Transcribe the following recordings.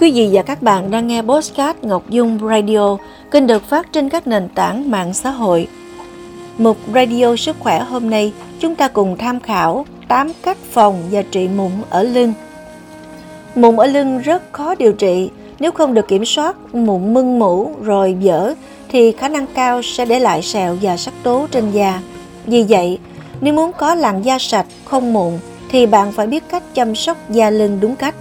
Quý vị và các bạn đang nghe Postcard Ngọc Dung Radio, kênh được phát trên các nền tảng mạng xã hội. Mục Radio Sức khỏe hôm nay, chúng ta cùng tham khảo 8 cách phòng và trị mụn ở lưng. Mụn ở lưng rất khó điều trị, nếu không được kiểm soát, mụn mưng mủ rồi dở thì khả năng cao sẽ để lại sẹo và sắc tố trên da. Vì vậy, nếu muốn có làn da sạch, không mụn thì bạn phải biết cách chăm sóc da lưng đúng cách.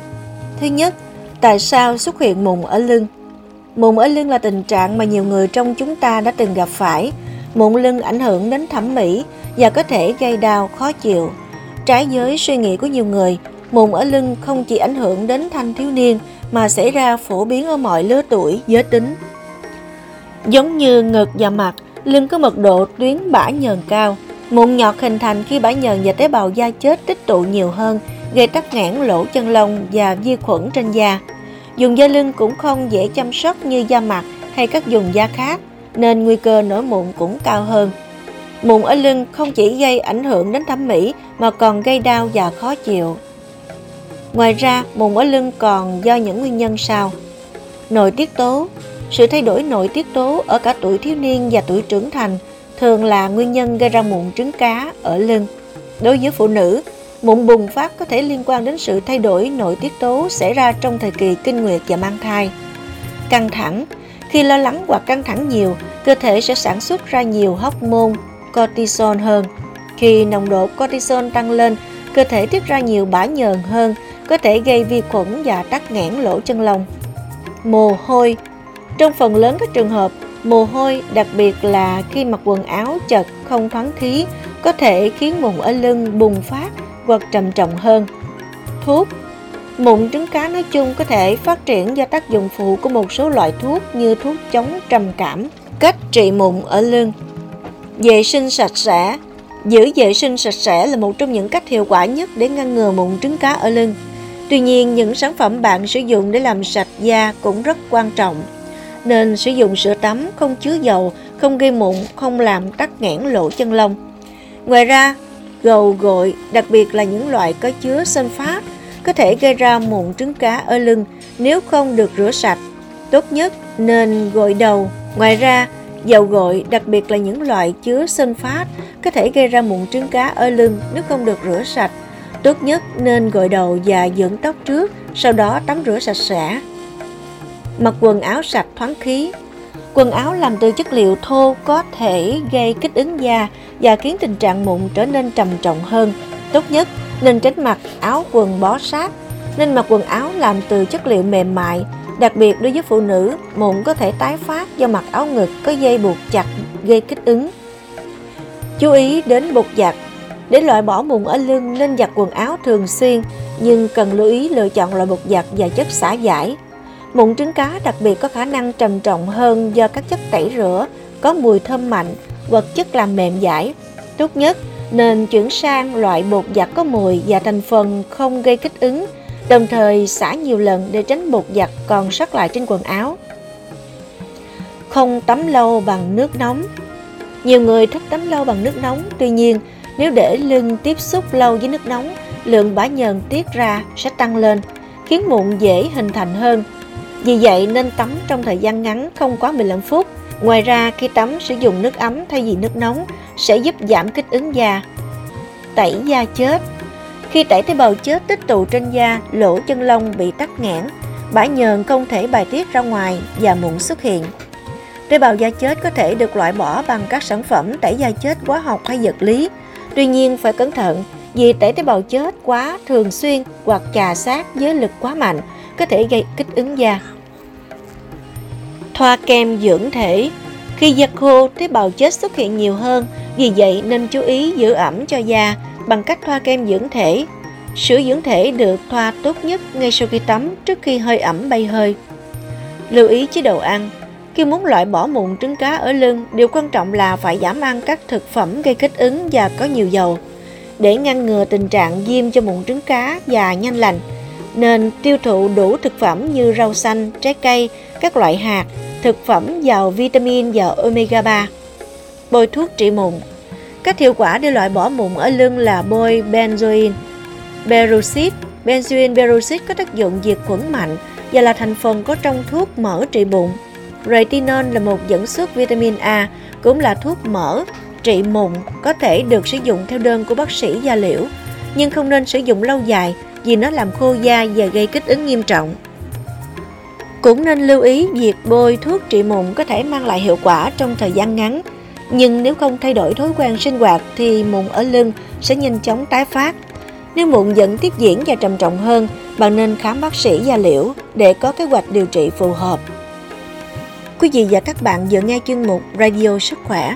Thứ nhất, tại sao xuất hiện mụn ở lưng? Mụn ở lưng là tình trạng mà nhiều người trong chúng ta đã từng gặp phải. Mụn lưng ảnh hưởng đến thẩm mỹ và có thể gây đau, khó chịu. Trái với suy nghĩ của nhiều người, mụn ở lưng không chỉ ảnh hưởng đến thanh thiếu niên mà xảy ra phổ biến ở mọi lứa tuổi, giới tính. Giống như ngực và mặt, lưng có mật độ tuyến bã nhờn cao. Mụn nhọt hình thành khi bã nhờn và tế bào da chết tích tụ nhiều hơn, gây tắc nghẽn lỗ chân lông và vi khuẩn trên da. Dùng da lưng cũng không dễ chăm sóc như da mặt hay các vùng da khác, nên nguy cơ nổi mụn cũng cao hơn. Mụn ở lưng không chỉ gây ảnh hưởng đến thẩm mỹ mà còn gây đau và khó chịu. Ngoài ra, mụn ở lưng còn do những nguyên nhân sau. Nội tiết tố Sự thay đổi nội tiết tố ở cả tuổi thiếu niên và tuổi trưởng thành thường là nguyên nhân gây ra mụn trứng cá ở lưng. Đối với phụ nữ, mụn bùng phát có thể liên quan đến sự thay đổi nội tiết tố xảy ra trong thời kỳ kinh nguyệt và mang thai. Căng thẳng Khi lo lắng hoặc căng thẳng nhiều, cơ thể sẽ sản xuất ra nhiều hormone cortisol hơn. Khi nồng độ cortisol tăng lên, cơ thể tiết ra nhiều bã nhờn hơn, có thể gây vi khuẩn và tắc nghẽn lỗ chân lông. Mồ hôi Trong phần lớn các trường hợp, mồ hôi, đặc biệt là khi mặc quần áo chật không thoáng khí, có thể khiến mụn ở lưng bùng phát hoặc trầm trọng hơn. Thuốc Mụn trứng cá nói chung có thể phát triển do tác dụng phụ của một số loại thuốc như thuốc chống trầm cảm. Cách trị mụn ở lưng Vệ sinh sạch sẽ Giữ vệ sinh sạch sẽ là một trong những cách hiệu quả nhất để ngăn ngừa mụn trứng cá ở lưng. Tuy nhiên, những sản phẩm bạn sử dụng để làm sạch da cũng rất quan trọng. Nên sử dụng sữa tắm không chứa dầu, không gây mụn, không làm tắc nghẽn lỗ chân lông. Ngoài ra, gầu gội, đặc biệt là những loại có chứa phát có thể gây ra mụn trứng cá ở lưng nếu không được rửa sạch. Tốt nhất nên gội đầu. Ngoài ra, dầu gội, đặc biệt là những loại chứa phát có thể gây ra mụn trứng cá ở lưng nếu không được rửa sạch. Tốt nhất nên gội đầu và dưỡng tóc trước, sau đó tắm rửa sạch sẽ. Mặc quần áo sạch thoáng khí Quần áo làm từ chất liệu thô có thể gây kích ứng da và khiến tình trạng mụn trở nên trầm trọng hơn. Tốt nhất nên tránh mặc áo quần bó sát, nên mặc quần áo làm từ chất liệu mềm mại. Đặc biệt đối với phụ nữ, mụn có thể tái phát do mặc áo ngực có dây buộc chặt gây kích ứng. Chú ý đến bột giặt để loại bỏ mụn ở lưng nên giặt quần áo thường xuyên, nhưng cần lưu ý lựa chọn loại bột giặt và chất xả giải. Mụn trứng cá đặc biệt có khả năng trầm trọng hơn do các chất tẩy rửa, có mùi thơm mạnh, vật chất làm mềm giải. Tốt nhất nên chuyển sang loại bột giặt có mùi và thành phần không gây kích ứng, đồng thời xả nhiều lần để tránh bột giặt còn sót lại trên quần áo. Không tắm lâu bằng nước nóng Nhiều người thích tắm lâu bằng nước nóng, tuy nhiên nếu để lưng tiếp xúc lâu với nước nóng, lượng bã nhờn tiết ra sẽ tăng lên, khiến mụn dễ hình thành hơn. Vì vậy nên tắm trong thời gian ngắn không quá 15 phút. Ngoài ra khi tắm sử dụng nước ấm thay vì nước nóng sẽ giúp giảm kích ứng da. Tẩy da chết Khi tẩy tế bào chết tích tụ trên da, lỗ chân lông bị tắc nghẽn, bã nhờn không thể bài tiết ra ngoài và mụn xuất hiện. Tế bào da chết có thể được loại bỏ bằng các sản phẩm tẩy da chết hóa học hay vật lý, Tuy nhiên phải cẩn thận vì tẩy tế bào chết quá thường xuyên hoặc chà sát với lực quá mạnh có thể gây kích ứng da. Thoa kem dưỡng thể Khi da khô, tế bào chết xuất hiện nhiều hơn, vì vậy nên chú ý giữ ẩm cho da bằng cách thoa kem dưỡng thể. Sữa dưỡng thể được thoa tốt nhất ngay sau khi tắm trước khi hơi ẩm bay hơi. Lưu ý chế độ ăn khi muốn loại bỏ mụn trứng cá ở lưng, điều quan trọng là phải giảm ăn các thực phẩm gây kích ứng và có nhiều dầu. Để ngăn ngừa tình trạng viêm cho mụn trứng cá và nhanh lành, nên tiêu thụ đủ thực phẩm như rau xanh, trái cây, các loại hạt, thực phẩm giàu vitamin và omega 3. Bôi thuốc trị mụn Cách hiệu quả để loại bỏ mụn ở lưng là bôi benzoin. Peroxide Benzoin peroxide có tác dụng diệt khuẩn mạnh, và là thành phần có trong thuốc mỡ trị bụng. Retinol là một dẫn xuất vitamin A, cũng là thuốc mỡ trị mụn có thể được sử dụng theo đơn của bác sĩ da liễu, nhưng không nên sử dụng lâu dài vì nó làm khô da và gây kích ứng nghiêm trọng. Cũng nên lưu ý việc bôi thuốc trị mụn có thể mang lại hiệu quả trong thời gian ngắn, nhưng nếu không thay đổi thói quen sinh hoạt thì mụn ở lưng sẽ nhanh chóng tái phát. Nếu mụn vẫn tiếp diễn và trầm trọng hơn, bạn nên khám bác sĩ da liễu để có kế hoạch điều trị phù hợp. Quý vị và các bạn vừa nghe chuyên mục Radio Sức Khỏe.